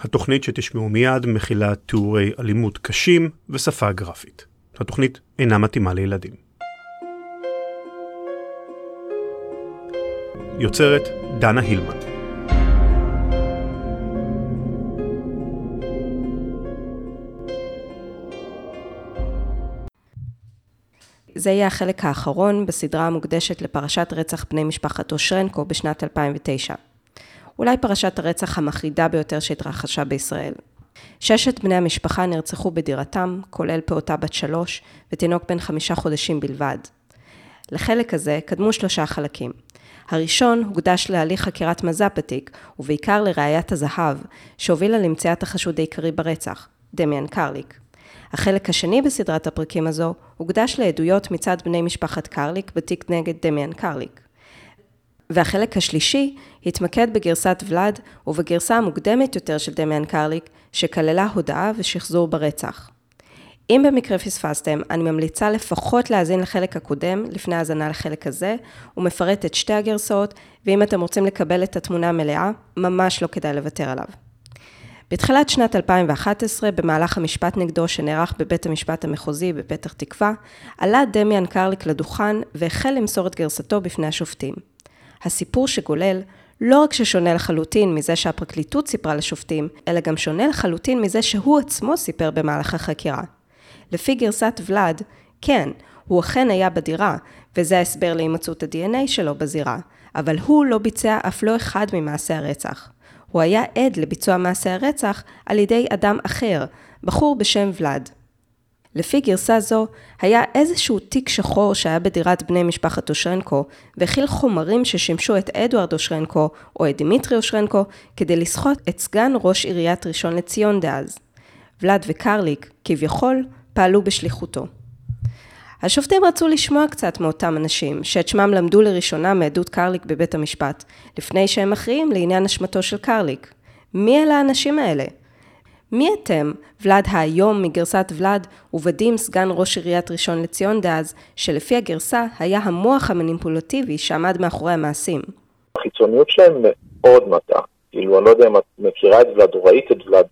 התוכנית שתשמעו מיד מכילה תיאורי אלימות קשים ושפה גרפית. התוכנית אינה מתאימה לילדים. יוצרת דנה הילמן זה יהיה החלק האחרון בסדרה המוקדשת לפרשת רצח בני משפחת אושרנקו בשנת 2009. אולי פרשת הרצח המחרידה ביותר שהתרחשה בישראל. ששת בני המשפחה נרצחו בדירתם, כולל פעוטה בת שלוש ותינוק בן חמישה חודשים בלבד. לחלק הזה קדמו שלושה חלקים. הראשון הוקדש להליך חקירת מז"פ בתיק, ובעיקר לראיית הזהב, שהובילה למציאת החשוד העיקרי ברצח, דמיאן קרליק. החלק השני בסדרת הפרקים הזו הוקדש לעדויות מצד בני משפחת קרליק בתיק נגד דמיאן קרליק. והחלק השלישי התמקד בגרסת ולאד ובגרסה המוקדמת יותר של דמיאן קרליק, שכללה הודאה ושחזור ברצח. אם במקרה פספסתם, אני ממליצה לפחות להאזין לחלק הקודם, לפני האזנה לחלק הזה, הוא מפרט את שתי הגרסאות, ואם אתם רוצים לקבל את התמונה המלאה, ממש לא כדאי לוותר עליו. בתחילת שנת 2011, במהלך המשפט נגדו שנערך בבית המשפט המחוזי בפתח תקווה, עלה דמיאן קרליק לדוכן והחל למסור את גרסתו בפני השופטים. הסיפור שגולל לא רק ששונה לחלוטין מזה שהפרקליטות סיפרה לשופטים, אלא גם שונה לחלוטין מזה שהוא עצמו סיפר במהלך החקירה. לפי גרסת ולאד, כן, הוא אכן היה בדירה, וזה ההסבר להימצאות ה-DNA שלו בזירה, אבל הוא לא ביצע אף לא אחד ממעשי הרצח. הוא היה עד לביצוע מעשי הרצח על ידי אדם אחר, בחור בשם ולאד. לפי גרסה זו, היה איזשהו תיק שחור שהיה בדירת בני משפחת אושרנקו, והכיל חומרים ששימשו את אדוארד אושרנקו, או את דימיטרי אושרנקו, כדי לסחוט את סגן ראש עיריית ראשון לציון דאז. ולאד וקרליק, כביכול, פעלו בשליחותו. השופטים רצו לשמוע קצת מאותם אנשים, שאת שמם למדו לראשונה מעדות קרליק בבית המשפט, לפני שהם מכריעים לעניין אשמתו של קרליק. מי אלה האנשים האלה? מי אתם, ולאד היום מגרסת ולאד, ובדים סגן ראש עיריית ראשון לציון דאז, שלפי הגרסה היה המוח המניפולטיבי שעמד מאחורי המעשים? החיצוניות שלהם מאוד מטעה. כאילו, אני לא יודע אם את מכירה את ולאד או ראית את ולאד.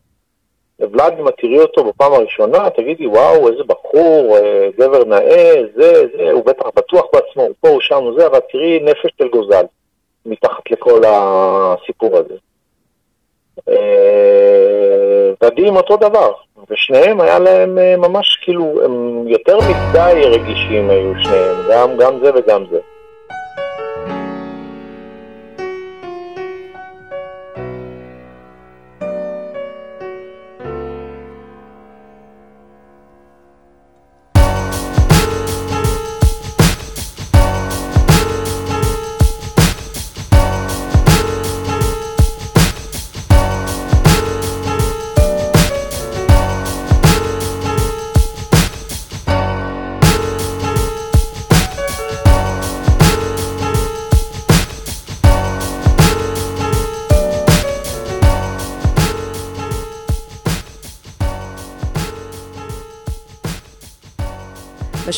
ולאד, אם את תראי אותו בפעם הראשונה, תגידי, וואו, איזה בחור, אה, גבר נאה, זה, זה, הוא בטח בטוח בעצמו, הוא פה, הוא שם, הוא זה, אבל תראי נפש של גוזל מתחת לכל הסיפור הזה. ודים אה, אותו דבר, ושניהם היה להם אה, ממש כאילו, הם יותר מדי רגישים היו שניהם, גם, גם זה וגם זה.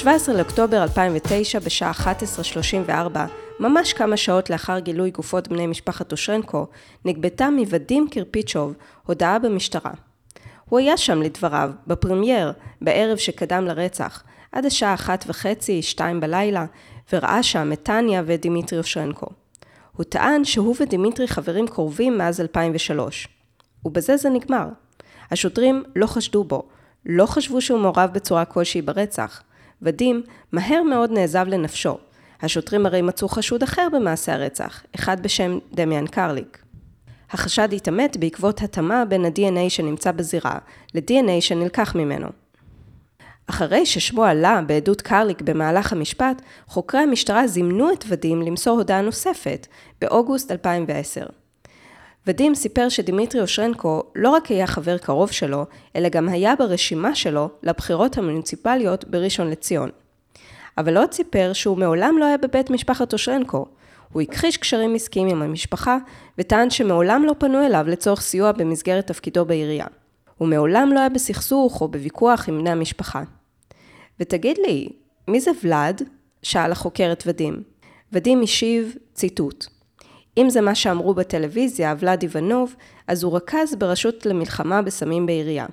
ב-17 לאוקטובר 2009, בשעה 11:34, ממש כמה שעות לאחר גילוי גופות בני משפחת אושרנקו, נגבתה מוודים קירפיצ'וב הודעה במשטרה. הוא היה שם לדבריו, בפרמייר, בערב שקדם לרצח, עד השעה אחת וחצי, שתיים בלילה, וראה שם את טניה ואת דימיטרי אושרנקו. הוא טען שהוא ודימיטרי חברים קרובים מאז 2003. ובזה זה נגמר. השוטרים לא חשדו בו, לא חשבו שהוא מעורב בצורה כלשהי ברצח. ודים מהר מאוד נעזב לנפשו. השוטרים הרי מצאו חשוד אחר במעשה הרצח, אחד בשם דמיאן קרליק. החשד התעמת בעקבות התאמה בין ה-DNA שנמצא בזירה ל-DNA שנלקח ממנו. אחרי ששמו עלה בעדות קרליק במהלך המשפט, חוקרי המשטרה זימנו את ודים למסור הודעה נוספת, באוגוסט 2010. ודים סיפר שדימיטרי אושרנקו לא רק היה חבר קרוב שלו, אלא גם היה ברשימה שלו לבחירות המוניציפליות בראשון לציון. אבל עוד סיפר שהוא מעולם לא היה בבית משפחת אושרנקו. הוא הכחיש קשרים עסקיים עם המשפחה, וטען שמעולם לא פנו אליו לצורך סיוע במסגרת תפקידו בעירייה. הוא מעולם לא היה בסכסוך או בוויכוח עם בני המשפחה. ותגיד לי, מי זה ולאד? שאל החוקרת ודים. ודים השיב, ציטוט: אם זה מה שאמרו בטלוויזיה, ולאד איוונוב, אז הוא רכז ברשות למלחמה בסמים בעירייה.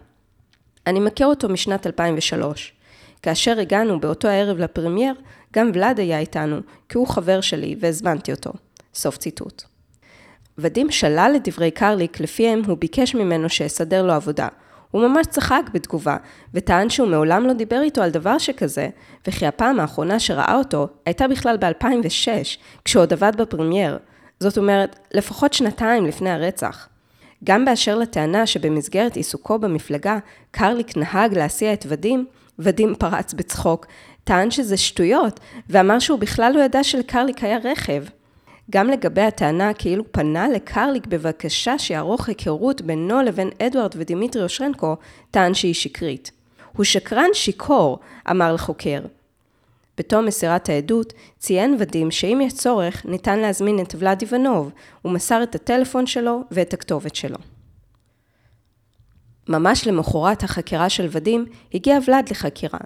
אני מכיר אותו משנת 2003. כאשר הגענו באותו הערב לפרמייר, גם ולאד היה איתנו, כי הוא חבר שלי והזמנתי אותו. סוף ציטוט. ודים שלל את דברי קרליק, לפיהם הוא ביקש ממנו שיסדר לו עבודה. הוא ממש צחק בתגובה, וטען שהוא מעולם לא דיבר איתו על דבר שכזה, וכי הפעם האחרונה שראה אותו הייתה בכלל ב-2006, כשעוד עבד בפרמייר. זאת אומרת, לפחות שנתיים לפני הרצח. גם באשר לטענה שבמסגרת עיסוקו במפלגה, קרליק נהג להסיע את ודים, ודים פרץ בצחוק, טען שזה שטויות, ואמר שהוא בכלל לא ידע שלקרליק היה רכב. גם לגבי הטענה כאילו פנה לקרליק בבקשה שיערוך היכרות בינו לבין אדוארד ודימיטרי אושרנקו, טען שהיא שקרית. הוא שקרן שיכור, אמר לחוקר. בתום מסירת העדות, ציין ודים שאם יש צורך, ניתן להזמין את ולאד איוונוב, ומסר את הטלפון שלו ואת הכתובת שלו. ממש למחרת החקירה של ודים, הגיע ולאד לחקירה.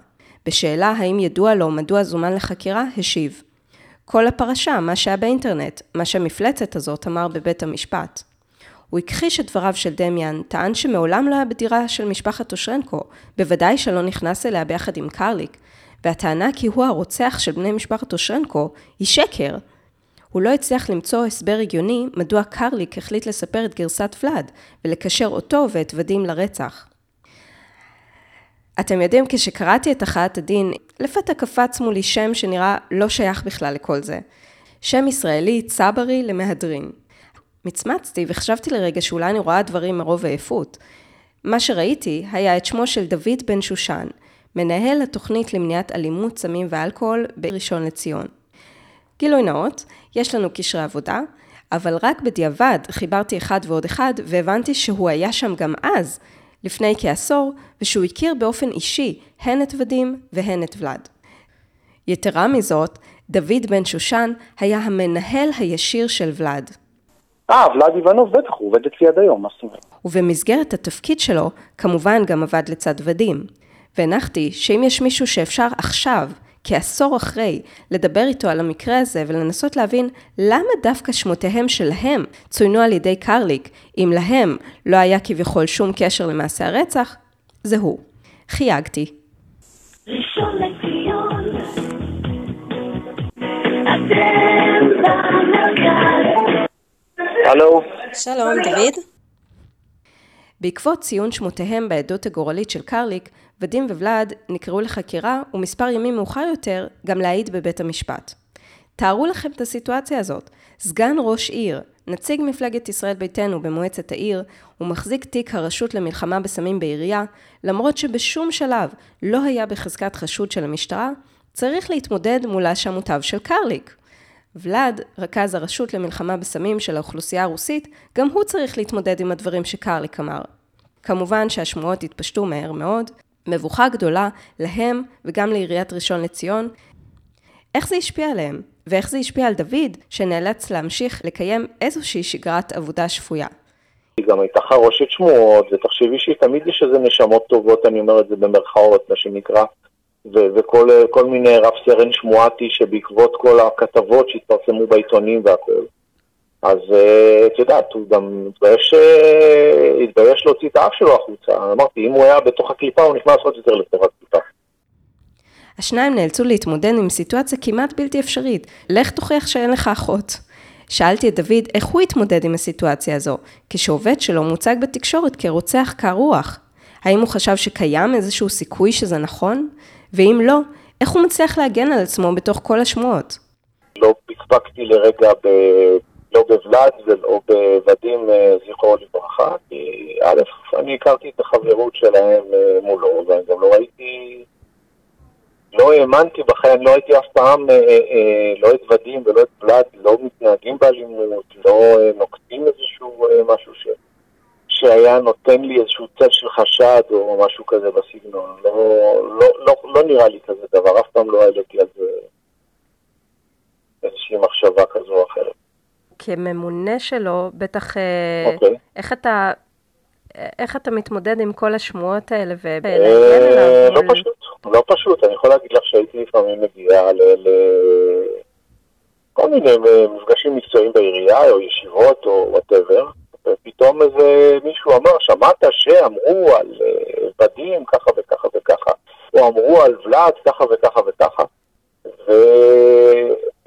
בשאלה האם ידוע לו מדוע זומן לחקירה, השיב. כל הפרשה, מה שהיה באינטרנט, מה שהמפלצת הזאת אמר בבית המשפט. הוא הכחיש את דבריו של דמיאן, טען שמעולם לא היה בדירה של משפחת אושרנקו, בוודאי שלא נכנס אליה ביחד עם קרליק, והטענה כי הוא הרוצח של בני משפחת אושרנקו היא שקר. הוא לא הצליח למצוא הסבר הגיוני מדוע קרליק החליט לספר את גרסת ולאד ולקשר אותו ואת ודים לרצח. אתם יודעים, כשקראתי את הכרעת הדין, לפתע קפץ מולי שם שנראה לא שייך בכלל לכל זה. שם ישראלי צברי למהדרין. מצמצתי וחשבתי לרגע שאולי אני רואה דברים מרוב עייפות. מה שראיתי היה את שמו של דוד בן שושן, מנהל התוכנית למניעת אלימות, סמים ואלכוהול בראשון לציון. גילוי נאות, יש לנו קשרי עבודה, אבל רק בדיעבד חיברתי אחד ועוד אחד והבנתי שהוא היה שם גם אז, לפני כעשור, ושהוא הכיר באופן אישי הן את ודים והן את ולאד. יתרה מזאת, דוד בן שושן היה המנהל הישיר של ולאד. אה, ולאד איוונוב בטח, הוא עובד אצלי עד היום, מה זאת אומרת? ובמסגרת התפקיד שלו, כמובן גם עבד לצד ודים. והנחתי שאם יש מישהו שאפשר עכשיו, כעשור אחרי, לדבר איתו על המקרה הזה ולנסות להבין למה דווקא שמותיהם שלהם צוינו על ידי קרליק, אם להם לא היה כביכול שום קשר למעשה הרצח, זה הוא. חייגתי. הלו? שלום, דוד. בעקבות ציון שמותיהם בעדות הגורלית של קרליק, ודים וולד נקראו לחקירה, ומספר ימים מאוחר יותר, גם להעיד בבית המשפט. תארו לכם את הסיטואציה הזאת. סגן ראש עיר, נציג מפלגת ישראל ביתנו במועצת העיר, ומחזיק תיק הרשות למלחמה בסמים בעירייה, למרות שבשום שלב לא היה בחזקת חשוד של המשטרה, צריך להתמודד מול האשמותיו של קרליק. ולאד, רכז הרשות למלחמה בסמים של האוכלוסייה הרוסית, גם הוא צריך להתמודד עם הדברים שקרליק אמר. כמובן שהשמועות התפשטו מהר מאוד, מבוכה גדולה להם וגם לעיריית ראשון לציון. איך זה השפיע עליהם? ואיך זה השפיע על דוד, שנאלץ להמשיך לקיים איזושהי שגרת עבודה שפויה? היא גם הייתה חרושת שמועות, ותחשבי שתמיד יש איזה נשמות טובות, אני אומר את זה במרכאות, מה שנקרא, ו- וכל מיני רב סרן שמועתי שבעקבות כל הכתבות שהתפרסמו בעיתונים והכל. אז אה, את יודעת, הוא גם התבייש, אה, התבייש להוציא את האף שלו החוצה. אמרתי, אם הוא היה בתוך הקליפה, הוא נכנס עוד יותר לתוך הקליפה. השניים נאלצו להתמודד עם סיטואציה כמעט בלתי אפשרית. לך תוכיח שאין לך אחות. שאלתי את דוד איך הוא התמודד עם הסיטואציה הזו, כשעובד שלו מוצג בתקשורת כרוצח קר רוח. האם הוא חשב שקיים איזשהו סיכוי שזה נכון? ואם לא, איך הוא מצליח להגן על עצמו בתוך כל השמועות? לא פקפקתי לרגע ב... לא בוולד ולא בוודים, אה, זכרו לברכה, כי א', אני הכרתי את החברות שלהם אה, מולו, ואני גם לא ראיתי, לא האמנתי בחיים, לא הייתי אף פעם, אה, לא את ודים ולא את וולד, לא מתנהגים באלימות, לא נוקטים איזשהו משהו ש... שהיה נותן לי איזשהו צל של חשד או משהו כזה בסגנון. לא, לא, לא, לא נראה לי כזה דבר, אף פעם לא העליתי על זה איזושהי מחשבה כזו או אחרת. כממונה שלו, בטח, okay. אה, אוקיי. איך אתה... איך אתה מתמודד עם כל השמועות האלה ולהגן אה? לא פשוט, לא פשוט. אני יכול להגיד לך שהייתי לפעמים מגיעה ל... כל מיני מפגשים מקצועיים בעירייה, או ישיבות, או וואטאבר, ופתאום איזה מישהו אמר, שמעת שאמרו על ודים ככה וככה וככה, או אמרו על ולד ככה וככה וככה, ו...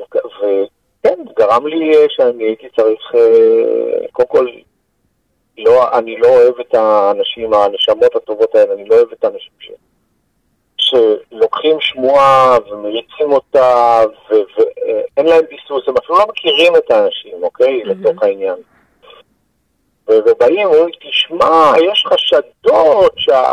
וכן, גרם לי שאני הייתי צריך, קודם כל, לא, אני לא אוהב את האנשים, הנשמות הטובות האלה, אני לא אוהב את האנשים ש... שלוקחים שמועה ומריצים אותה ואין להם ביסוס, הם אפילו לא מכירים את האנשים, אוקיי? Mm-hmm. לתוך העניין. ובאים, אומרים, תשמע, יש חשדות שהודים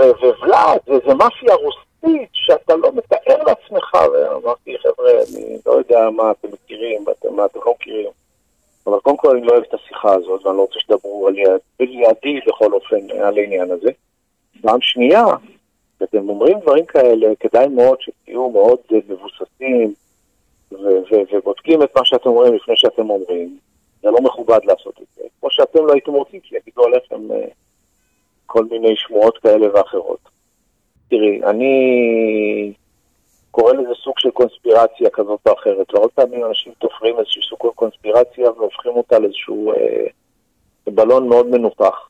אה, אה, וולד זה, זה מאפיה רוסית שאתה לא מתאר לעצמך, ואמרתי, חבר'ה, אני לא יודע מה אתם מכירים ומה אתם לא מכירים. אבל קודם כל אני לא אוהב את השיחה הזאת, ואני לא רוצה שתדברו על ידי בכל אופן על העניין הזה. פעם שנייה, כשאתם אומרים דברים כאלה, כדאי מאוד שתהיו מאוד מבוססים ובודקים את מה שאתם אומרים לפני שאתם אומרים. זה לא מכובד לעשות את זה. כמו שאתם לא הייתם רוצים שיגידו עליכם אה, כל מיני שמועות כאלה ואחרות. תראי, אני קורא לזה סוג של קונספירציה כזאת או אחרת, והרבה פעמים אנשים תופרים איזשהו סוג של קונספירציה והופכים אותה לאיזשהו אה, בלון מאוד מנופח.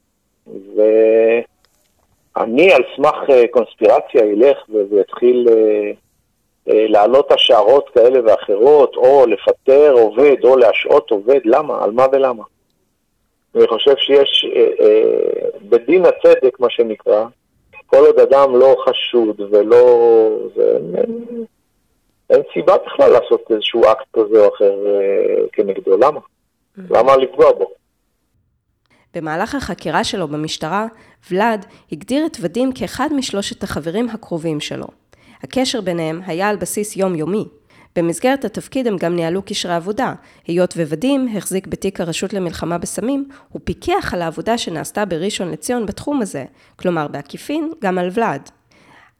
ואני על סמך אה, קונספירציה אלך ויתחיל אה, אה, להעלות השערות כאלה ואחרות, או לפטר עובד, או להשעות עובד, למה? על מה ולמה? אני חושב שיש, אה, אה, בדין הצדק, מה שנקרא, כל עוד אדם לא חשוד ולא... זה, אין, אין סיבה בכלל לעשות איזשהו אקט כזה או אחר אה, כנגדו. למה? Mm-hmm. למה לפגוע בו? במהלך החקירה שלו במשטרה, ולאד הגדיר את ודים כאחד משלושת החברים הקרובים שלו. הקשר ביניהם היה על בסיס יומיומי. במסגרת התפקיד הם גם ניהלו קשרי עבודה. היות וודים החזיק בתיק הרשות למלחמה בסמים, הוא פיקח על העבודה שנעשתה בראשון לציון בתחום הזה, כלומר בעקיפין גם על ולד.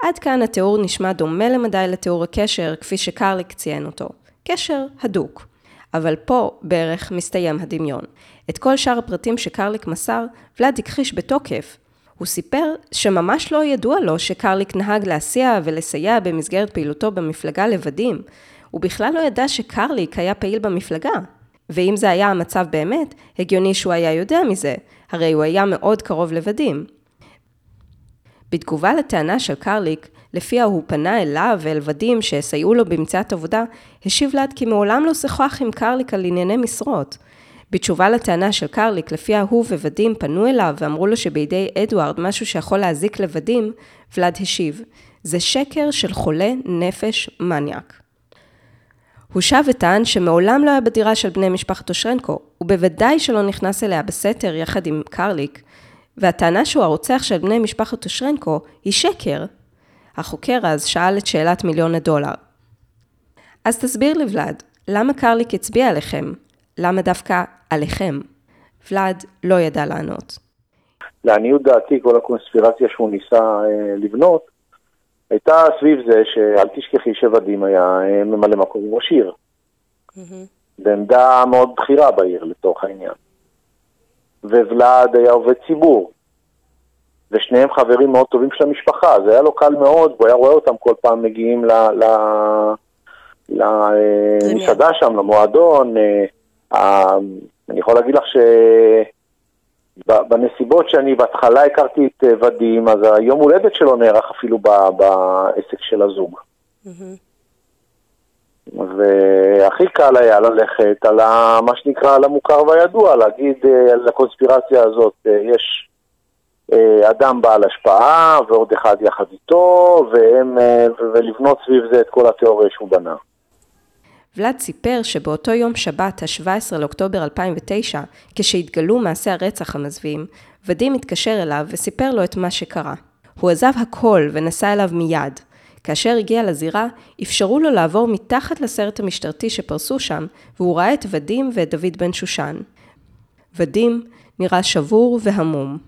עד כאן התיאור נשמע דומה למדי לתיאור הקשר כפי שקרליק ציין אותו. קשר הדוק. אבל פה בערך מסתיים הדמיון. את כל שאר הפרטים שקרליק מסר, ולד הכחיש בתוקף. הוא סיפר שממש לא ידוע לו שקרליק נהג להסיע ולסייע במסגרת פעילותו במפלגה לבדים. הוא בכלל לא ידע שקרליק היה פעיל במפלגה. ואם זה היה המצב באמת, הגיוני שהוא היה יודע מזה, הרי הוא היה מאוד קרוב לבדים. בתגובה לטענה של קרליק, לפיה הוא פנה אליו ואל ודים שיסייעו לו במציאת עבודה, השיב לאט כי מעולם לא שוחח עם קרליק על ענייני משרות. בתשובה לטענה של קרליק, לפיה הוא וודים פנו אליו ואמרו לו שבידי אדוארד משהו שיכול להזיק לוודים, ולד השיב, זה שקר של חולה נפש מניאק. הוא שב וטען שמעולם לא היה בדירה של בני משפחת אושרנקו, ובוודאי שלא נכנס אליה בסתר יחד עם קרליק, והטענה שהוא הרוצח של בני משפחת אושרנקו היא שקר. החוקר אז שאל את שאלת מיליון הדולר. אז תסביר לי ולד, למה קרליק הצביע עליכם? למה דווקא עליכם? ולד לא ידע לענות. לעניות דעתי, כל הקונספירציה שהוא ניסה אה, לבנות, הייתה סביב זה שאל תשכחי שוודים היה אה, ממלא מקום ראש עיר. בעמדה מאוד בכירה בעיר לצורך העניין. וולד היה עובד ציבור. ושניהם חברים מאוד טובים של המשפחה, זה היה לו קל מאוד, הוא היה רואה אותם כל פעם מגיעים למסעדה שם, למועדון. אה, אני יכול להגיד לך ש... בנסיבות שאני בהתחלה הכרתי את אה, ודים, אז היום הולדת שלו נערך אפילו בעסק של הזוג. והכי קל היה ללכת על מה שנקרא, על המוכר והידוע, להגיד אה, על הקונספירציה הזאת, אה, יש אדם בעל השפעה ועוד אחד יחד איתו, והם, ולבנות סביב זה את כל התיאוריה שהוא בנה. ולד סיפר שבאותו יום שבת, ה-17 לאוקטובר 2009, כשהתגלו מעשי הרצח המזוויעים, ודים התקשר אליו וסיפר לו את מה שקרה. הוא עזב הכל ונסע אליו מיד. כאשר הגיע לזירה, אפשרו לו לעבור מתחת לסרט המשטרתי שפרסו שם, והוא ראה את ודים ואת דוד בן שושן. ודים נראה שבור והמום.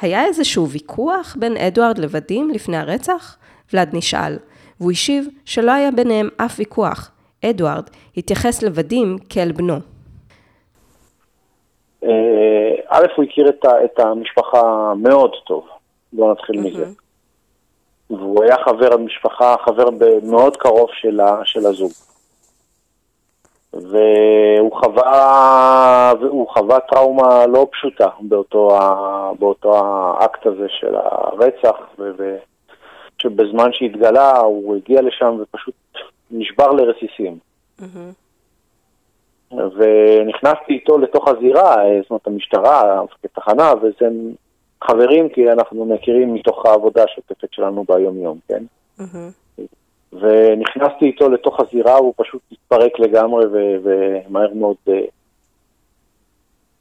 היה איזשהו ויכוח בין אדוארד לוודים לפני הרצח? ולד נשאל, והוא השיב שלא היה ביניהם אף ויכוח, אדוארד התייחס לוודים כאל בנו. אה, א', הוא הכיר את המשפחה מאוד טוב, בואו נתחיל מזה. והוא היה חבר המשפחה, חבר מאוד קרוב של, ה, של הזוג. והוא חווה, והוא חווה טראומה לא פשוטה באותו, באותו האקט הזה של הרצח, ובזמן שהתגלה הוא הגיע לשם ופשוט נשבר לרסיסים. Mm-hmm. ונכנסתי איתו לתוך הזירה, זאת אומרת המשטרה, כתחנה, וזה חברים כי אנחנו מכירים מתוך העבודה השוטפת שלנו ביום-יום, כן? Mm-hmm. ונכנסתי איתו לתוך הזירה, הוא פשוט התפרק לגמרי, ו- ומהר מאוד uh,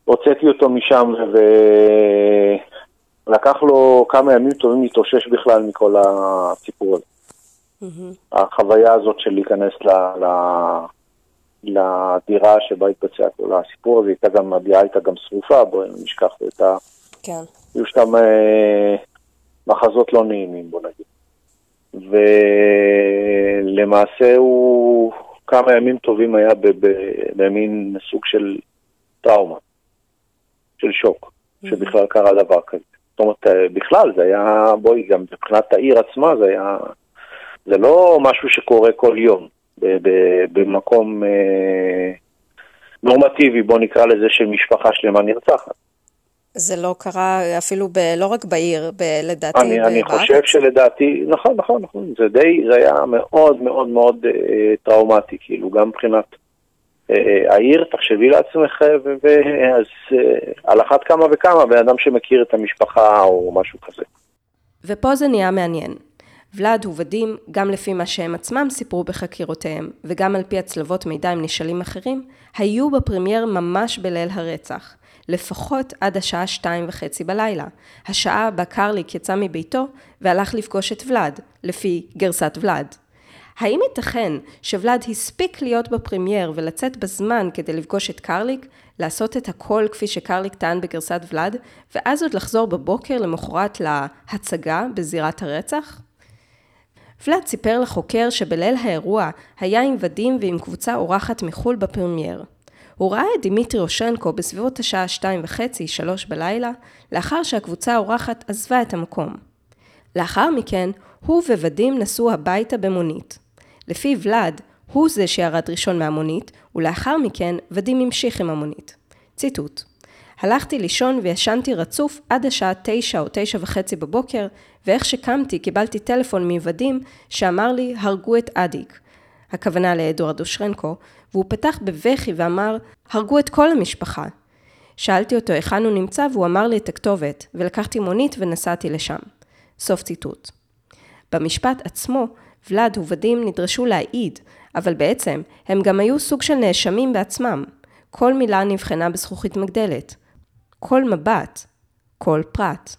הוצאתי אותו משם, ולקח לו כמה ימים טובים להתאושש בכלל מכל הסיפור הזה. Mm-hmm. החוויה הזאת של להיכנס ל... ל- לדירה שבה התבצע כל הסיפור הזה, הייתה גם, הביאה הייתה גם שרופה, בואי נשכח את ה... כן. היו שם אה, מחזות לא נעימים, בוא נגיד. ולמעשה הוא כמה ימים טובים היה במין סוג של טראומה, של שוק, mm-hmm. שבכלל קרה דבר כזה. זאת אומרת, אה, בכלל זה היה, בואי, גם מבחינת העיר עצמה זה היה, זה לא משהו שקורה כל יום במקום אה, נורמטיבי, בוא נקרא לזה, של משפחה שלמה נרצחת. זה לא קרה אפילו ב, לא רק בעיר, ב, לדעתי אני, אני חושב שלדעתי, נכון, נכון, נכון, זה די, זה היה מאוד מאוד מאוד אה, טראומטי, כאילו, גם מבחינת אה, העיר, תחשבי לעצמך, ואז אה, על אחת כמה וכמה, בן אדם שמכיר את המשפחה או משהו כזה. ופה זה נהיה מעניין. ולאד ודים, גם לפי מה שהם עצמם סיפרו בחקירותיהם, וגם על פי הצלבות מידע עם נשאלים אחרים, היו בפרמייר ממש בליל הרצח. לפחות עד השעה שתיים וחצי בלילה, השעה בה קרליק יצא מביתו והלך לפגוש את ולאד, לפי גרסת ולאד. האם ייתכן שוולאד הספיק להיות בפרמייר ולצאת בזמן כדי לפגוש את קרליק, לעשות את הכל כפי שקרליק טען בגרסת ולאד, ואז עוד לחזור בבוקר למחרת להצגה בזירת הרצח? ולאד סיפר לחוקר שבליל האירוע היה עם ודים ועם קבוצה אורחת מחו"ל בפרמייר. הוא ראה את דימיטרי אושרנקו בסביבות השעה שתיים וחצי, שלוש בלילה, לאחר שהקבוצה האורחת עזבה את המקום. לאחר מכן, הוא ווודים נסעו הביתה במונית. לפי ולאד, הוא זה שירד ראשון מהמונית, ולאחר מכן ודים המשיך עם המונית. ציטוט: הלכתי לישון וישנתי רצוף עד השעה תשע או תשע וחצי בבוקר, ואיך שקמתי קיבלתי טלפון מוודים שאמר לי, הרגו את אדיק. הכוונה לאדוארד אושרנקו, והוא פתח בבכי ואמר, הרגו את כל המשפחה. שאלתי אותו היכן הוא נמצא והוא אמר לי את הכתובת, ולקחתי מונית ונסעתי לשם. סוף ציטוט. במשפט עצמו, ולאד ווודים נדרשו להעיד, אבל בעצם הם גם היו סוג של נאשמים בעצמם. כל מילה נבחנה בזכוכית מגדלת. כל מבט, כל פרט.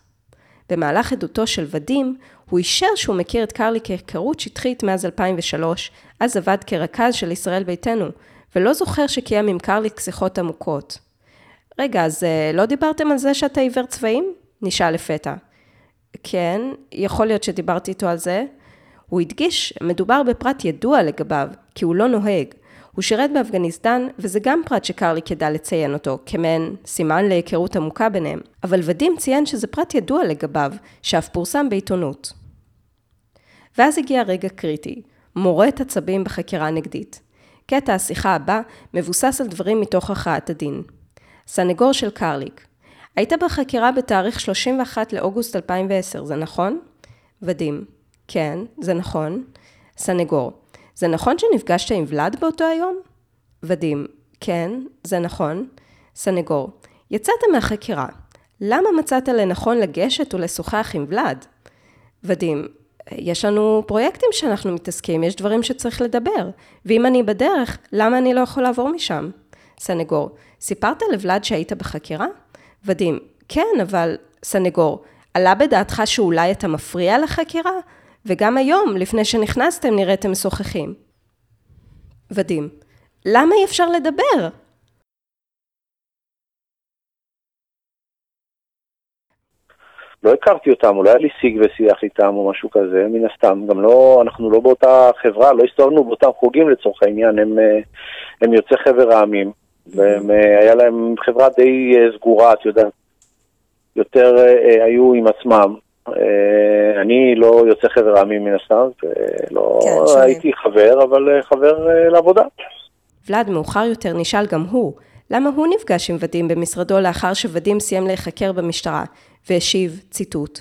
במהלך עדותו של ודים, הוא אישר שהוא מכיר את קרלי כהיכרות שטחית מאז 2003, אז עבד כרכז של ישראל ביתנו, ולא זוכר שקיים עם קרליק שיחות עמוקות. רגע, אז אה, לא דיברתם על זה שאתה עיוור צבעים? נשאל לפתע. כן, יכול להיות שדיברתי איתו על זה. הוא הדגיש, מדובר בפרט ידוע לגביו, כי הוא לא נוהג. הוא שירת באפגניסטן, וזה גם פרט שקרליק ידע לציין אותו, כמעין סימן להיכרות עמוקה ביניהם. אבל ודים ציין שזה פרט ידוע לגביו, שאף פורסם בעיתונות. ואז הגיע רגע קריטי, מורט עצבים בחקירה הנגדית. קטע השיחה הבא מבוסס על דברים מתוך הכרעת הדין. סנגור של קרליק, היית בחקירה בתאריך 31 לאוגוסט 2010, זה נכון? ודים, כן, זה נכון. סנגור, זה נכון שנפגשת עם ולאד באותו היום? ודים, כן, זה נכון. סנגור, יצאת מהחקירה. למה מצאת לנכון לגשת ולשוחח עם ולאד? ודים, יש לנו פרויקטים שאנחנו מתעסקים, יש דברים שצריך לדבר. ואם אני בדרך, למה אני לא יכול לעבור משם? סנגור, סיפרת לוולד שהיית בחקירה? ודים, כן, אבל... סנגור, עלה בדעתך שאולי אתה מפריע לחקירה? וגם היום, לפני שנכנסתם, נראיתם משוחחים. ודים, למה אי אפשר לדבר? לא הכרתי אותם, אולי היה לי שיג ושיח איתם או משהו כזה, מן הסתם, גם לא, אנחנו לא באותה חברה, לא הסתובבנו באותם חוגים לצורך העניין, הם, אה, הם יוצאי חבר העמים, והיה להם חברה די אה, סגורה, את יודעת, יותר אה, היו עם עצמם, אה, אני לא יוצא חבר העמים מן הסתם, ולא כן, הייתי חבר, אבל אה, חבר אה, לעבודה. ולאד מאוחר יותר נשאל גם הוא, למה הוא נפגש עם ודים במשרדו לאחר שודים סיים להיחקר במשטרה, והשיב, ציטוט: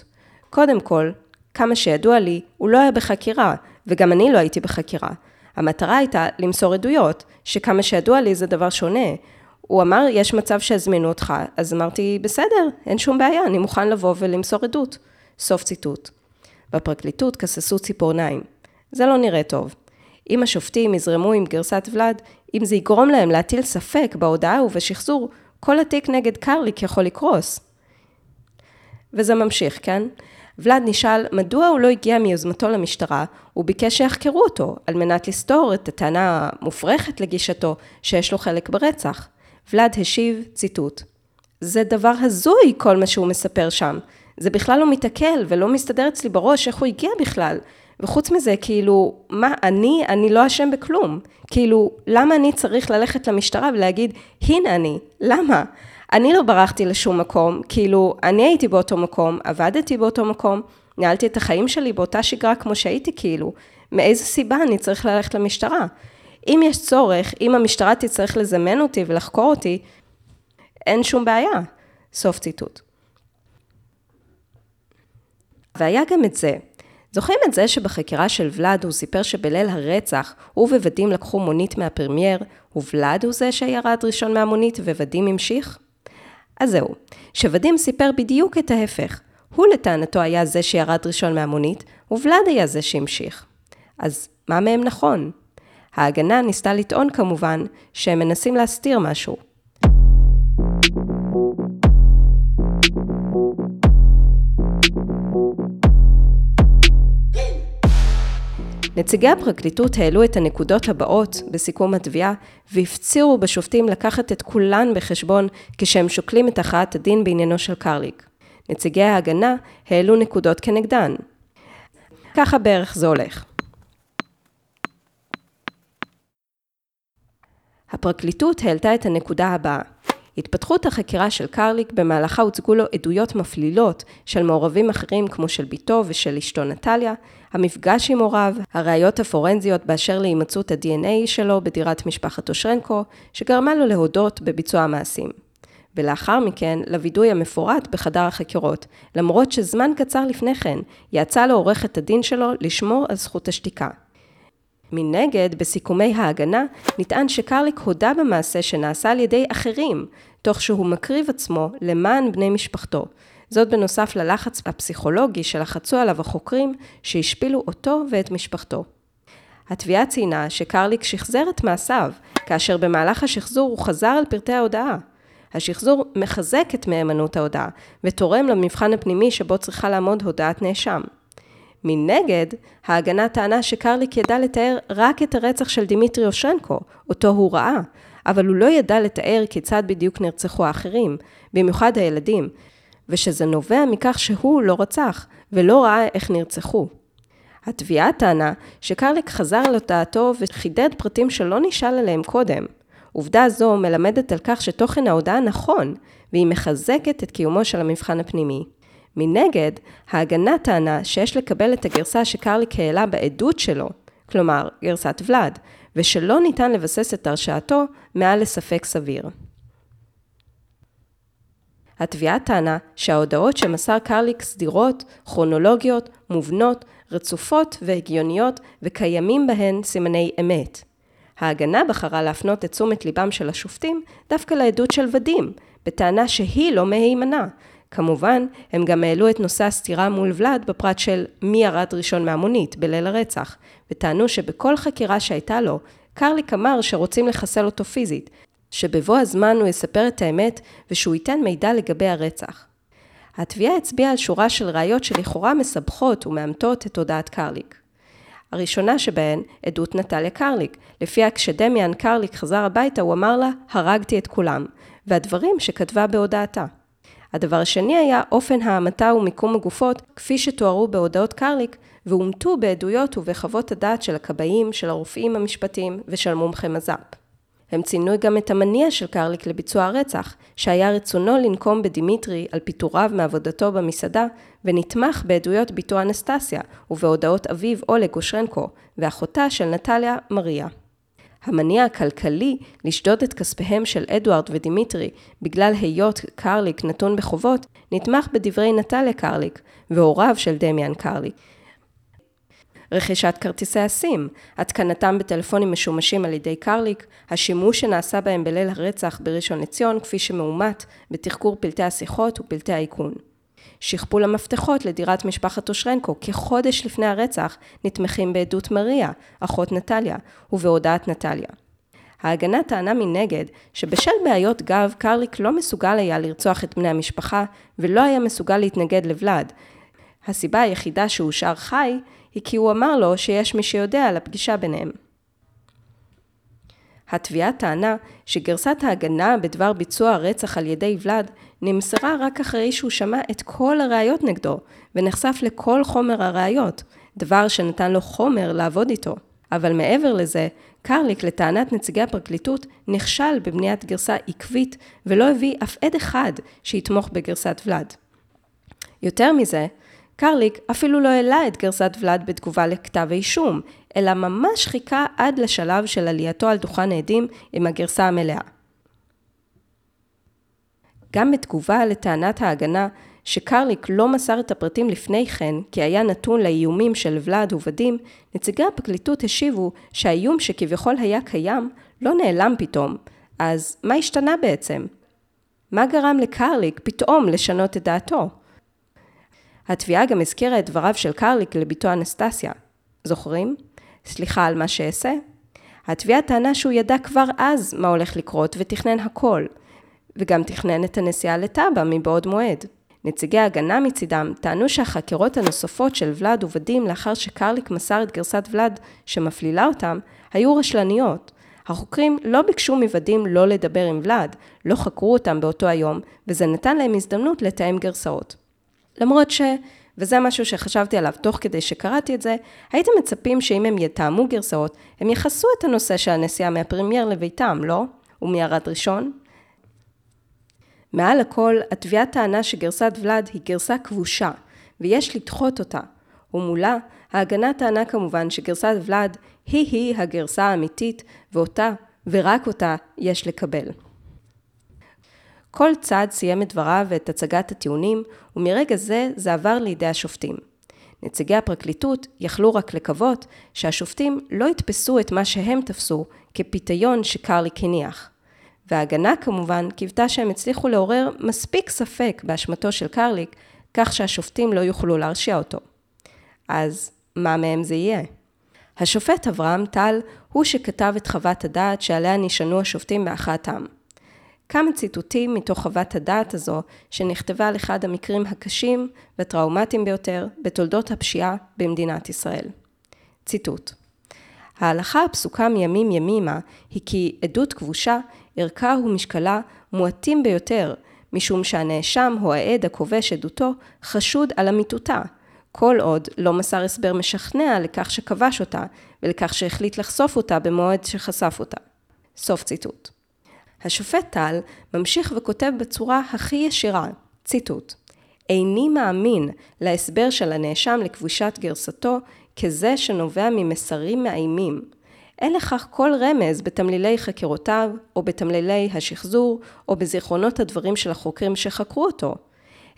קודם כל, כמה שידוע לי, הוא לא היה בחקירה, וגם אני לא הייתי בחקירה. המטרה הייתה למסור עדויות, שכמה שידוע לי זה דבר שונה. הוא אמר, יש מצב שיזמינו אותך, אז אמרתי, בסדר, אין שום בעיה, אני מוכן לבוא ולמסור עדות. סוף ציטוט. בפרקליטות כססו ציפורניים. זה לא נראה טוב. אם השופטים יזרמו עם גרסת ולד, אם זה יגרום להם להטיל ספק בהודעה ובשחזור, כל התיק נגד קרליק יכול לקרוס. וזה ממשיך, כן? ולד נשאל מדוע הוא לא הגיע מיוזמתו למשטרה, הוא ביקש שיחקרו אותו, על מנת לסתור את הטענה המופרכת לגישתו שיש לו חלק ברצח. ולד השיב, ציטוט: זה דבר הזוי כל מה שהוא מספר שם. זה בכלל לא מתעכל ולא מסתדר אצלי בראש איך הוא הגיע בכלל. וחוץ מזה, כאילו, מה, אני, אני לא אשם בכלום. כאילו, למה אני צריך ללכת למשטרה ולהגיד, הנה אני, למה? אני לא ברחתי לשום מקום, כאילו, אני הייתי באותו מקום, עבדתי באותו מקום, ניהלתי את החיים שלי באותה שגרה כמו שהייתי, כאילו, מאיזה סיבה אני צריך ללכת למשטרה? אם יש צורך, אם המשטרה תצטרך לזמן אותי ולחקור אותי, אין שום בעיה. סוף ציטוט. והיה גם את זה. זוכרים את זה שבחקירה של ולאד הוא סיפר שבליל הרצח הוא וודים לקחו מונית מהפרמייר, וולאד הוא זה שירד ראשון מהמונית ווודים המשיך? אז זהו, שוודים סיפר בדיוק את ההפך. הוא לטענתו היה זה שירד ראשון מהמונית, וולאד היה זה שהמשיך. אז מה מהם נכון? ההגנה ניסתה לטעון כמובן שהם מנסים להסתיר משהו. נציגי הפרקליטות העלו את הנקודות הבאות בסיכום התביעה והפצירו בשופטים לקחת את כולן בחשבון כשהם שוקלים את הכרעת הדין בעניינו של קרליק. נציגי ההגנה העלו נקודות כנגדן. ככה בערך זה הולך. הפרקליטות העלתה את הנקודה הבאה התפתחות החקירה של קרליק במהלכה הוצגו לו עדויות מפלילות של מעורבים אחרים כמו של בתו ושל אשתו נטליה, המפגש עם הוריו, הראיות הפורנזיות באשר להימצאות ה-DNA שלו בדירת משפחת אושרנקו, שגרמה לו להודות בביצוע המעשים. ולאחר מכן לווידוי המפורט בחדר החקירות, למרות שזמן קצר לפני כן יצא לעורכת הדין שלו לשמור על זכות השתיקה. מנגד, בסיכומי ההגנה, נטען שקרליק הודה במעשה שנעשה על ידי אחרים, תוך שהוא מקריב עצמו למען בני משפחתו. זאת בנוסף ללחץ הפסיכולוגי שלחצו עליו החוקרים שהשפילו אותו ואת משפחתו. התביעה ציינה שקרליק שחזר את מעשיו, כאשר במהלך השחזור הוא חזר על פרטי ההודעה. השחזור מחזק את מהימנות ההודעה, ותורם למבחן הפנימי שבו צריכה לעמוד הודעת נאשם. מנגד, ההגנה טענה שקרליק ידע לתאר רק את הרצח של דימיטרי אושרנקו, אותו הוא ראה, אבל הוא לא ידע לתאר כיצד בדיוק נרצחו האחרים, במיוחד הילדים, ושזה נובע מכך שהוא לא רצח, ולא ראה איך נרצחו. התביעה טענה שקרליק חזר על הודעתו וחידד פרטים שלא נשאל עליהם קודם. עובדה זו מלמדת על כך שתוכן ההודעה נכון, והיא מחזקת את קיומו של המבחן הפנימי. מנגד, ההגנה טענה שיש לקבל את הגרסה שקרליק העלה בעדות שלו, כלומר, גרסת ולאד, ושלא ניתן לבסס את הרשעתו מעל לספק סביר. התביעה טענה שההודעות שמסר קרליק סדירות, כרונולוגיות, מובנות, רצופות והגיוניות וקיימים בהן סימני אמת. ההגנה בחרה להפנות את תשומת ליבם של השופטים דווקא לעדות של ודים, בטענה שהיא לא מהימנה, כמובן, הם גם העלו את נושא הסתירה מול ולאד בפרט של מי ירד ראשון מהמונית בליל הרצח, וטענו שבכל חקירה שהייתה לו, קרליק אמר שרוצים לחסל אותו פיזית, שבבוא הזמן הוא יספר את האמת ושהוא ייתן מידע לגבי הרצח. התביעה הצביעה על שורה של ראיות שלכאורה מסבכות ומאמתות את הודעת קרליק. הראשונה שבהן, עדות נטליה קרליק, לפיה כשדמיאן קרליק חזר הביתה הוא אמר לה, הרגתי את כולם, והדברים שכתבה בהודעתה. הדבר השני היה אופן ההמתה ומיקום הגופות, כפי שתוארו בהודעות קרליק, ואומתו בעדויות ובחוות הדעת של הכבאים, של הרופאים המשפטיים ושל מומחי מז"פ. הם ציינו גם את המניע של קרליק לביצוע הרצח, שהיה רצונו לנקום בדימיטרי על פיטוריו מעבודתו במסעדה, ונתמך בעדויות בתו אנסטסיה ובהודעות אביו אולג אושרנקו, ואחותה של נטליה מריה. המניע הכלכלי לשדוד את כספיהם של אדוארד ודימיטרי בגלל היות קרליק נתון בחובות, נתמך בדברי נטליה קרליק והוריו של דמיאן קרליק. רכישת כרטיסי הסים, התקנתם בטלפונים משומשים על ידי קרליק, השימוש שנעשה בהם בליל הרצח בראשון לציון, כפי שמאומת בתחקור פלטי השיחות ופלטי האיכון. שכפול המפתחות לדירת משפחת אושרנקו כחודש לפני הרצח נתמכים בעדות מריה, אחות נטליה, ובהודעת נטליה. ההגנה טענה מנגד שבשל בעיות גב קרליק לא מסוגל היה לרצוח את בני המשפחה ולא היה מסוגל להתנגד לוולד. הסיבה היחידה שהוא הושאר חי היא כי הוא אמר לו שיש מי שיודע על הפגישה ביניהם. התביעה טענה שגרסת ההגנה בדבר ביצוע הרצח על ידי ולאד נמסרה רק אחרי שהוא שמע את כל הראיות נגדו ונחשף לכל חומר הראיות, דבר שנתן לו חומר לעבוד איתו. אבל מעבר לזה, קרליק לטענת נציגי הפרקליטות נכשל בבניית גרסה עקבית ולא הביא אף עד אחד שיתמוך בגרסת ולאד. יותר מזה, קרליק אפילו לא העלה את גרסת ולאד בתגובה לכתב האישום, אלא ממש חיכה עד לשלב של עלייתו על דוכן העדים עם הגרסה המלאה. גם בתגובה לטענת ההגנה שקרליק לא מסר את הפרטים לפני כן כי היה נתון לאיומים של ולאד ובדים, נציגי הפרקליטות השיבו שהאיום שכביכול היה קיים לא נעלם פתאום, אז מה השתנה בעצם? מה גרם לקרליק פתאום לשנות את דעתו? התביעה גם הזכירה את דבריו של קרליק לביתו אנסטסיה. זוכרים? סליחה על מה שאעשה? התביעה טענה שהוא ידע כבר אז מה הולך לקרות ותכנן הכל, וגם תכנן את הנסיעה לטאבה מבעוד מועד. נציגי ההגנה מצידם טענו שהחקירות הנוספות של ולאד ובדים לאחר שקרליק מסר את גרסת ולאד שמפלילה אותם, היו רשלניות. החוקרים לא ביקשו מוודים לא לדבר עם ולאד, לא חקרו אותם באותו היום, וזה נתן להם הזדמנות לתאם גרסאות. למרות ש... וזה משהו שחשבתי עליו תוך כדי שקראתי את זה, הייתם מצפים שאם הם יתאמו גרסאות, הם יכסו את הנושא של הנסיעה מהפרמייר לביתם, לא? ומערד ראשון? מעל הכל, התביעה טענה שגרסת ולאד היא גרסה כבושה, ויש לדחות אותה. ומולה, ההגנה טענה כמובן שגרסת ולאד היא-היא הגרסה האמיתית, ואותה, ורק אותה, יש לקבל. כל צד סיים את דבריו ואת הצגת הטיעונים, ומרגע זה זה עבר לידי השופטים. נציגי הפרקליטות יכלו רק לקוות שהשופטים לא יתפסו את מה שהם תפסו כפיתיון שקרליק הניח. וההגנה כמובן קיוותה שהם הצליחו לעורר מספיק ספק באשמתו של קרליק, כך שהשופטים לא יוכלו להרשיע אותו. אז מה מהם זה יהיה? השופט אברהם טל הוא שכתב את חוות הדעת שעליה נשענו השופטים בהכרעתם. כמה ציטוטים מתוך חוות הדעת הזו, שנכתבה על אחד המקרים הקשים והטראומטיים ביותר בתולדות הפשיעה במדינת ישראל. ציטוט: ההלכה הפסוקה מימים ימימה היא כי עדות כבושה, ערכה ומשקלה מועטים ביותר, משום שהנאשם או העד הכובש עדותו חשוד על אמיתותה, כל עוד לא מסר הסבר משכנע לכך שכבש אותה, ולכך שהחליט לחשוף אותה במועד שחשף אותה. סוף ציטוט. השופט טל ממשיך וכותב בצורה הכי ישירה, ציטוט: איני מאמין להסבר של הנאשם לכבושת גרסתו כזה שנובע ממסרים מאיימים. אין לכך כל רמז בתמלילי חקירותיו, או בתמלילי השחזור, או בזיכרונות הדברים של החוקרים שחקרו אותו.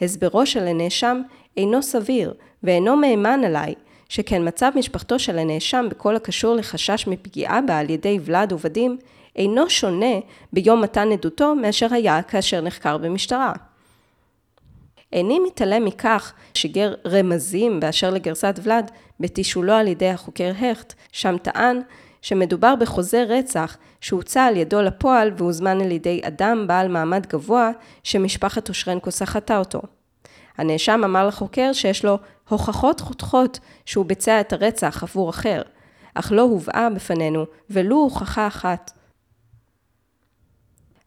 הסברו של הנאשם אינו סביר, ואינו מהימן עליי, שכן מצב משפחתו של הנאשם בכל הקשור לחשש מפגיעה בה על ידי ולד עובדים, אינו שונה ביום מתן עדותו מאשר היה כאשר נחקר במשטרה. איני מתעלם מכך שיגר רמזים באשר לגרסת ולד בתישולו על ידי החוקר הכט, שם טען שמדובר בחוזה רצח שהוצא על ידו לפועל והוזמן על ידי אדם בעל מעמד גבוה שמשפחת אושרנקו סחטה אותו. הנאשם אמר לחוקר שיש לו הוכחות חותכות שהוא ביצע את הרצח עבור אחר, אך לא הובאה בפנינו ולו הוכחה אחת.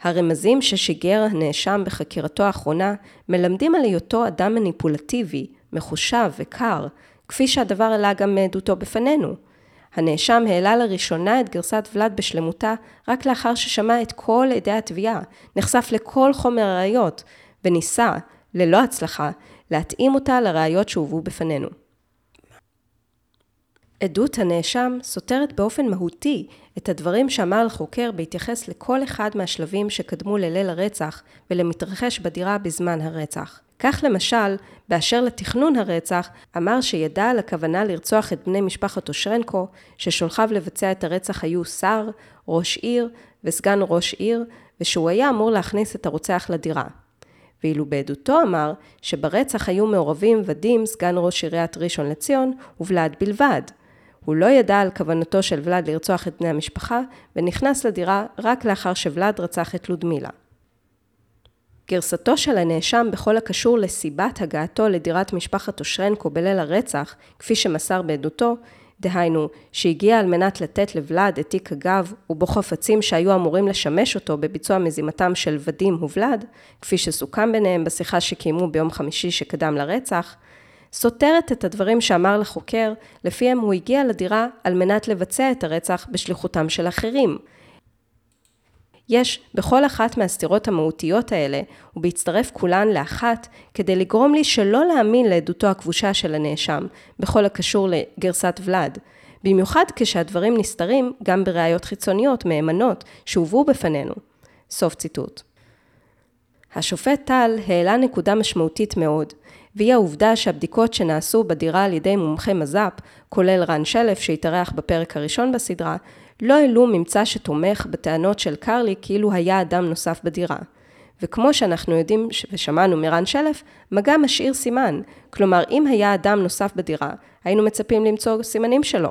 הרמזים ששיגר הנאשם בחקירתו האחרונה מלמדים על היותו אדם מניפולטיבי, מחושב וקר, כפי שהדבר עלה גם מעדותו בפנינו. הנאשם העלה לראשונה את גרסת ולאד בשלמותה רק לאחר ששמע את כל עדי התביעה, נחשף לכל חומר הראיות, וניסה, ללא הצלחה, להתאים אותה לראיות שהובאו בפנינו. עדות הנאשם סותרת באופן מהותי את הדברים שאמר לחוקר בהתייחס לכל אחד מהשלבים שקדמו לליל הרצח ולמתרחש בדירה בזמן הרצח. כך למשל, באשר לתכנון הרצח, אמר שידע על הכוונה לרצוח את בני משפחת אושרנקו, ששולחיו לבצע את הרצח היו שר, ראש עיר וסגן ראש עיר, ושהוא היה אמור להכניס את הרוצח לדירה. ואילו בעדותו אמר שברצח היו מעורבים ודים, סגן ראש עיריית ראשון לציון, ובלעד בלבד. הוא לא ידע על כוונתו של ולד לרצוח את בני המשפחה, ונכנס לדירה רק לאחר שוולד רצח את לודמילה. גרסתו של הנאשם בכל הקשור לסיבת הגעתו לדירת משפחת אושרנקו בליל הרצח, כפי שמסר בעדותו, דהיינו, שהגיע על מנת לתת לוולד את תיק הגב ובו חפצים שהיו אמורים לשמש אותו בביצוע מזימתם של ודים וולד, כפי שסוכם ביניהם בשיחה שקיימו ביום חמישי שקדם לרצח, סותרת את הדברים שאמר לחוקר, לפיהם הוא הגיע לדירה על מנת לבצע את הרצח בשליחותם של אחרים. יש בכל אחת מהסתירות המהותיות האלה, ובהצטרף כולן לאחת, כדי לגרום לי שלא להאמין לעדותו הכבושה של הנאשם, בכל הקשור לגרסת ולד. במיוחד כשהדברים נסתרים גם בראיות חיצוניות מהימנות שהובאו בפנינו. סוף ציטוט. השופט טל העלה נקודה משמעותית מאוד, והיא העובדה שהבדיקות שנעשו בדירה על ידי מומחי מז"פ, כולל רן שלף שהתארח בפרק הראשון בסדרה, לא העלו ממצא שתומך בטענות של קרלי כאילו היה אדם נוסף בדירה. וכמו שאנחנו יודעים ושמענו מרן שלף, מגע משאיר סימן. כלומר, אם היה אדם נוסף בדירה, היינו מצפים למצוא סימנים שלו.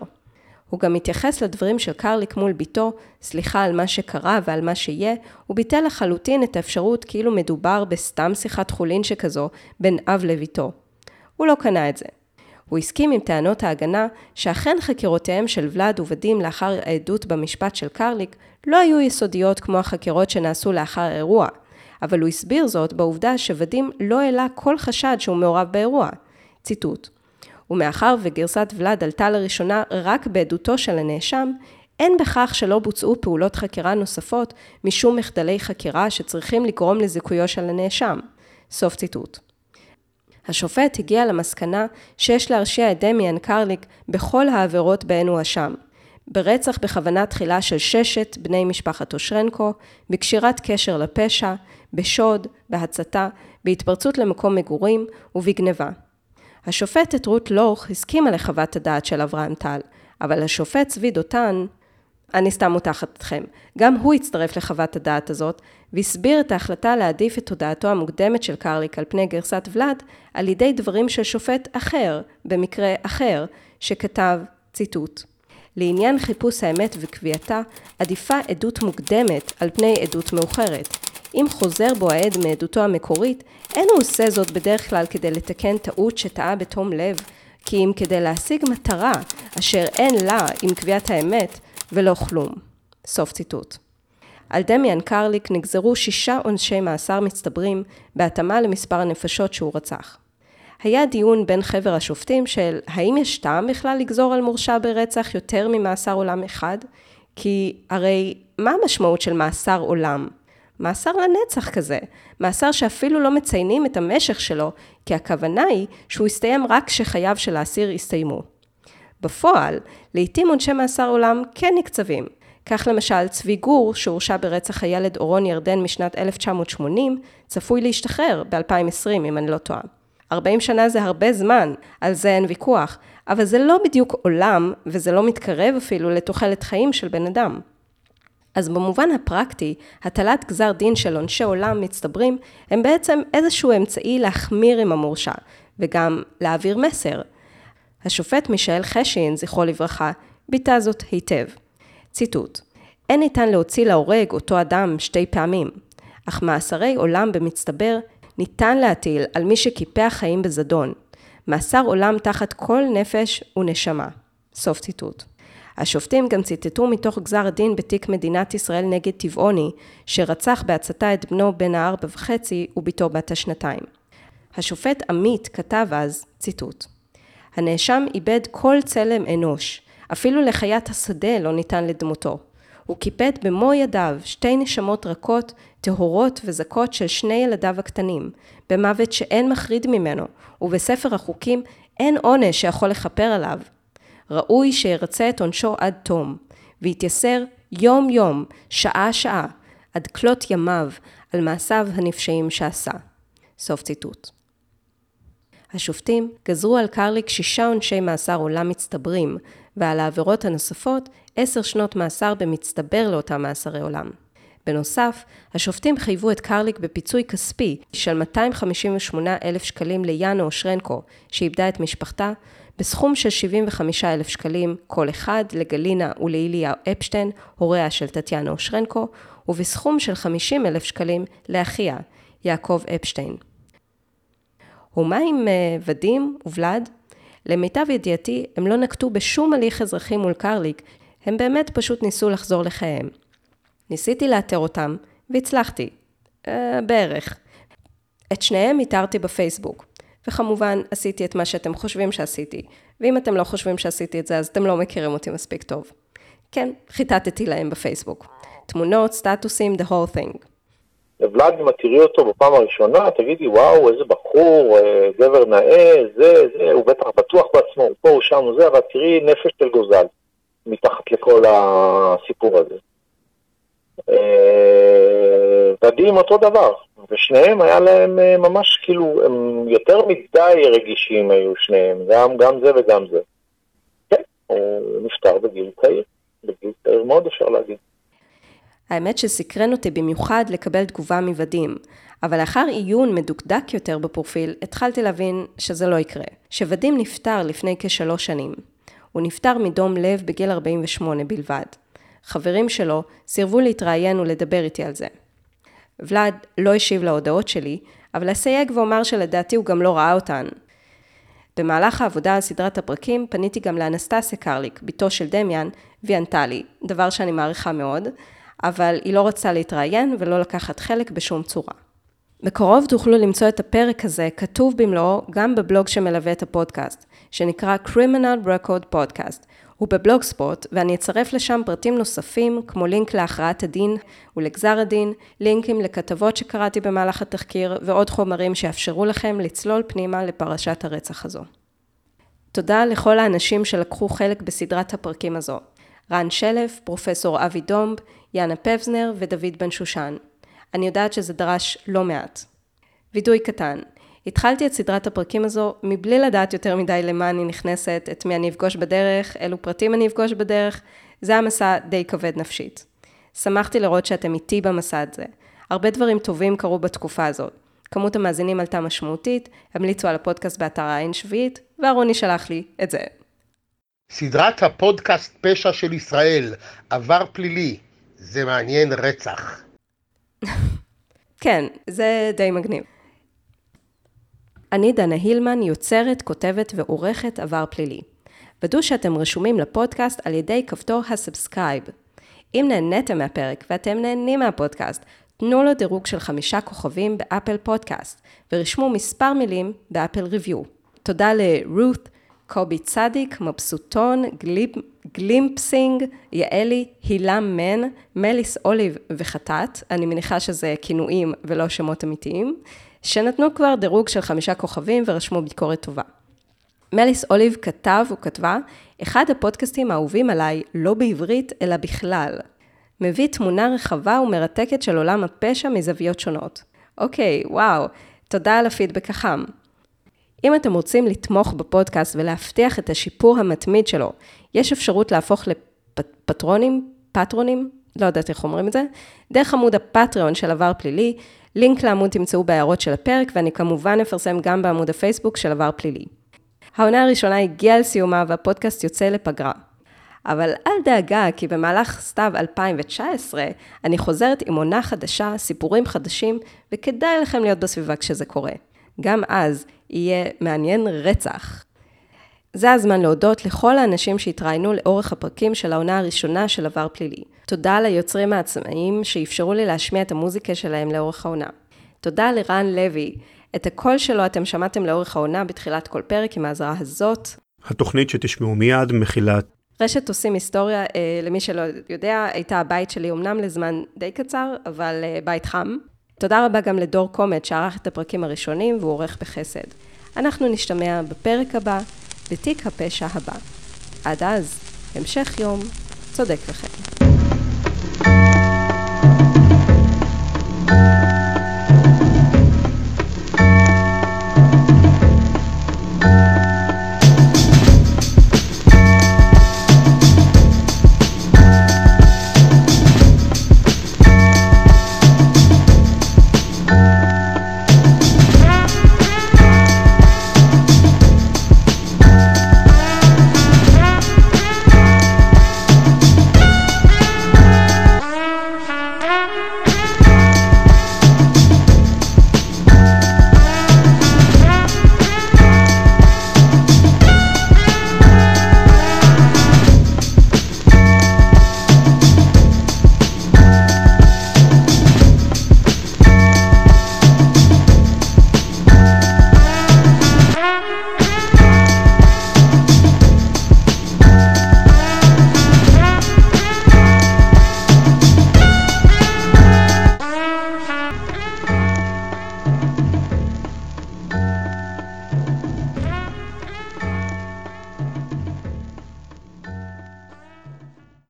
הוא גם התייחס לדברים של קרליק מול ביתו, סליחה על מה שקרה ועל מה שיהיה, וביטל לחלוטין את האפשרות כאילו מדובר בסתם שיחת חולין שכזו בין אב לביתו. הוא לא קנה את זה. הוא הסכים עם טענות ההגנה שאכן חקירותיהם של ולאד ודים לאחר העדות במשפט של קרליק לא היו יסודיות כמו החקירות שנעשו לאחר האירוע, אבל הוא הסביר זאת בעובדה שוודים לא העלה כל חשד שהוא מעורב באירוע. ציטוט: ומאחר וגרסת ולאד עלתה לראשונה רק בעדותו של הנאשם, אין בכך שלא בוצעו פעולות חקירה נוספות משום מחדלי חקירה שצריכים לגרום לזיכויו של הנאשם. סוף ציטוט. השופט הגיע למסקנה שיש להרשיע את דמיאן קרליק בכל העבירות בהן הוא אשם. ברצח בכוונה תחילה של ששת בני משפחת אושרנקו, בקשירת קשר לפשע, בשוד, בהצתה, בהתפרצות למקום מגורים ובגניבה. השופטת רות לוך הסכימה לחוות הדעת של אברהם טל, אבל השופט צבי דותן, אני סתם מותחת אתכם, גם הוא הצטרף לחוות הדעת הזאת, והסביר את ההחלטה להעדיף את הודעתו המוקדמת של קרליק על פני גרסת ולאד, על ידי דברים של שופט אחר, במקרה אחר, שכתב, ציטוט: לעניין חיפוש האמת וקביעתה, עדיפה עדות מוקדמת על פני עדות מאוחרת. אם חוזר בו העד מעדותו המקורית, אין הוא עושה זאת בדרך כלל כדי לתקן טעות שטעה בתום לב, כי אם כדי להשיג מטרה אשר אין לה עם קביעת האמת, ולא כלום. סוף ציטוט. על דמיאן קרליק נגזרו שישה עונשי מאסר מצטברים בהתאמה למספר הנפשות שהוא רצח. היה דיון בין חבר השופטים של האם יש טעם בכלל לגזור על מורשע ברצח יותר ממאסר עולם אחד? כי הרי מה המשמעות של מאסר עולם? מאסר לנצח כזה, מאסר שאפילו לא מציינים את המשך שלו, כי הכוונה היא שהוא יסתיים רק כשחייו של האסיר יסתיימו. בפועל, לעתים עונשי מאסר עולם כן נקצבים. כך למשל, צבי גור, שהורשע ברצח הילד אורון ירדן משנת 1980, צפוי להשתחרר ב-2020, אם אני לא טועה. 40 שנה זה הרבה זמן, על זה אין ויכוח, אבל זה לא בדיוק עולם, וזה לא מתקרב אפילו לתוחלת חיים של בן אדם. אז במובן הפרקטי, הטלת גזר דין של עונשי עולם מצטברים, הם בעצם איזשהו אמצעי להחמיר עם המורשע, וגם להעביר מסר. השופט מישאל חשין, זכרו לברכה, ביטא זאת היטב. ציטוט: אין ניתן להוציא להורג אותו אדם שתי פעמים, אך מאסרי עולם במצטבר ניתן להטיל על מי שקיפח חיים בזדון. מאסר עולם תחת כל נפש ונשמה. סוף ציטוט. השופטים גם ציטטו מתוך גזר הדין בתיק מדינת ישראל נגד טבעוני, שרצח בהצתה את בנו בן הארבע וחצי ובתו בת השנתיים. השופט עמית כתב אז, ציטוט: הנאשם איבד כל צלם אנוש, אפילו לחיית השדה לא ניתן לדמותו. הוא קיפד במו ידיו שתי נשמות רכות, טהורות וזכות של שני ילדיו הקטנים, במוות שאין מחריד ממנו, ובספר החוקים אין עונש שיכול לכפר עליו. ראוי שירצה את עונשו עד תום, ויתייסר יום-יום, שעה-שעה, עד כלות ימיו, על מעשיו הנפשעים שעשה. סוף ציטוט. השופטים גזרו על קרליק שישה עונשי מאסר עולם מצטברים, ועל העבירות הנוספות עשר שנות מאסר במצטבר לאותם מאסרי עולם. בנוסף, השופטים חייבו את קרליק בפיצוי כספי של 258 אלף שקלים ליאנה אושרנקו, שאיבדה את משפחתה, בסכום של 75 אלף שקלים כל אחד לגלינה ולאיליה אפשטיין, הוריה של טטיאנה אושרנקו, ובסכום של 50 אלף שקלים לאחיה, יעקב אפשטיין. ומה עם uh, ודים וולד? למיטב ידיעתי, הם לא נקטו בשום הליך אזרחי מול קרליק, הם באמת פשוט ניסו לחזור לחייהם. ניסיתי לאתר אותם, והצלחתי. Uh, בערך. את שניהם איתרתי בפייסבוק. וכמובן, עשיתי את מה שאתם חושבים שעשיתי. ואם אתם לא חושבים שעשיתי את זה, אז אתם לא מכירים אותי מספיק טוב. כן, חיטטתי להם בפייסבוק. תמונות, סטטוסים, the whole thing. ולאד, אם את תראי אותו בפעם הראשונה, תגידי, וואו, איזה בחור, אה, גבר נאה, זה, זה, הוא בטח בטוח בעצמו, הוא פה, הוא שם, הוא זה, אבל תראי נפש של גוזל, מתחת לכל הסיפור הזה. ודים אותו דבר, ושניהם היה להם אה, ממש כאילו, הם יותר מדי רגישים היו שניהם, גם, גם זה וגם זה. כן, הוא נפטר בגיל צעיר, בגיל צעיר מאוד אפשר להגיד. האמת שסקרן אותי במיוחד לקבל תגובה מוודים, אבל לאחר עיון מדוקדק יותר בפרופיל, התחלתי להבין שזה לא יקרה. שוודים נפטר לפני כשלוש שנים. הוא נפטר מדום לב בגיל 48 בלבד. חברים שלו סירבו להתראיין ולדבר איתי על זה. ולאד לא השיב להודעות שלי, אבל אסייג ואומר שלדעתי הוא גם לא ראה אותן. במהלך העבודה על סדרת הפרקים פניתי גם לאנסטסיה קרליק, בתו של דמיאן, והיא ענתה לי, דבר שאני מעריכה מאוד, אבל היא לא רצתה להתראיין ולא לקחת חלק בשום צורה. בקרוב תוכלו למצוא את הפרק הזה כתוב במלואו גם בבלוג שמלווה את הפודקאסט, שנקרא Criminal Record Podcast. הוא בבלוג ספוט, ואני אצרף לשם פרטים נוספים, כמו לינק להכרעת הדין ולגזר הדין, לינקים לכתבות שקראתי במהלך התחקיר, ועוד חומרים שיאפשרו לכם לצלול פנימה לפרשת הרצח הזו. תודה לכל האנשים שלקחו חלק בסדרת הפרקים הזו. רן שלף, פרופסור אבי דומב, יאנה פבזנר ודוד בן שושן. אני יודעת שזה דרש לא מעט. וידוי קטן, התחלתי את סדרת הפרקים הזו מבלי לדעת יותר מדי למה אני נכנסת, את מי אני אפגוש בדרך, אילו פרטים אני אפגוש בדרך, זה היה מסע די כבד נפשית. שמחתי לראות שאתם איתי במסע הזה. הרבה דברים טובים קרו בתקופה הזאת. כמות המאזינים עלתה משמעותית, המליצו על הפודקאסט באתר העין שביעית, וארוני שלח לי את זה. סדרת הפודקאסט פשע של ישראל, עבר פלילי, זה מעניין רצח. כן, זה די מגניב. אני דנה הילמן, יוצרת, כותבת ועורכת עבר פלילי. ודאו שאתם רשומים לפודקאסט על ידי כפתור ה subscribe. אם נהניתם מהפרק ואתם נהנים מהפודקאסט, תנו לו דירוג של חמישה כוכבים ב Apple Podcast, ורשמו מספר מילים ב Apple review. תודה לרות, קובי צדיק, מבסוטון, גליפ, גלימפסינג, יעלי, הילה מן, מליס אוליב וחטאת, אני מניחה שזה כינויים ולא שמות אמיתיים, שנתנו כבר דירוג של חמישה כוכבים ורשמו ביקורת טובה. מליס אוליב כתב וכתבה, אחד הפודקאסטים האהובים עליי, לא בעברית, אלא בכלל. מביא תמונה רחבה ומרתקת של עולם הפשע מזוויות שונות. אוקיי, וואו, תודה על הפידבק החם. אם אתם רוצים לתמוך בפודקאסט ולהבטיח את השיפור המתמיד שלו, יש אפשרות להפוך לפטרונים, פטרונים, לא יודעת איך אומרים את זה, דרך עמוד הפטריון של עבר פלילי, לינק לעמוד תמצאו בהערות של הפרק, ואני כמובן אפרסם גם בעמוד הפייסבוק של עבר פלילי. העונה הראשונה הגיעה לסיומה והפודקאסט יוצא לפגרה. אבל אל דאגה, כי במהלך סתיו 2019, אני חוזרת עם עונה חדשה, סיפורים חדשים, וכדאי לכם להיות בסביבה כשזה קורה. גם אז יהיה מעניין רצח. זה הזמן להודות לכל האנשים שהתראיינו לאורך הפרקים של העונה הראשונה של עבר פלילי. תודה ליוצרים העצמאיים שאפשרו לי להשמיע את המוזיקה שלהם לאורך העונה. תודה לרן לוי. את הקול שלו אתם שמעתם לאורך העונה בתחילת כל פרק עם האזהרה הזאת. התוכנית שתשמעו מיד מכילה רשת עושים היסטוריה, אה, למי שלא יודע, הייתה הבית שלי אמנם לזמן די קצר, אבל אה, בית חם. תודה רבה גם לדור קומט שערך את הפרקים הראשונים והוא עורך בחסד. אנחנו נשתמע בפרק הבא, בתיק הפשע הבא. עד אז, המשך יום צודק לכם. Thank you.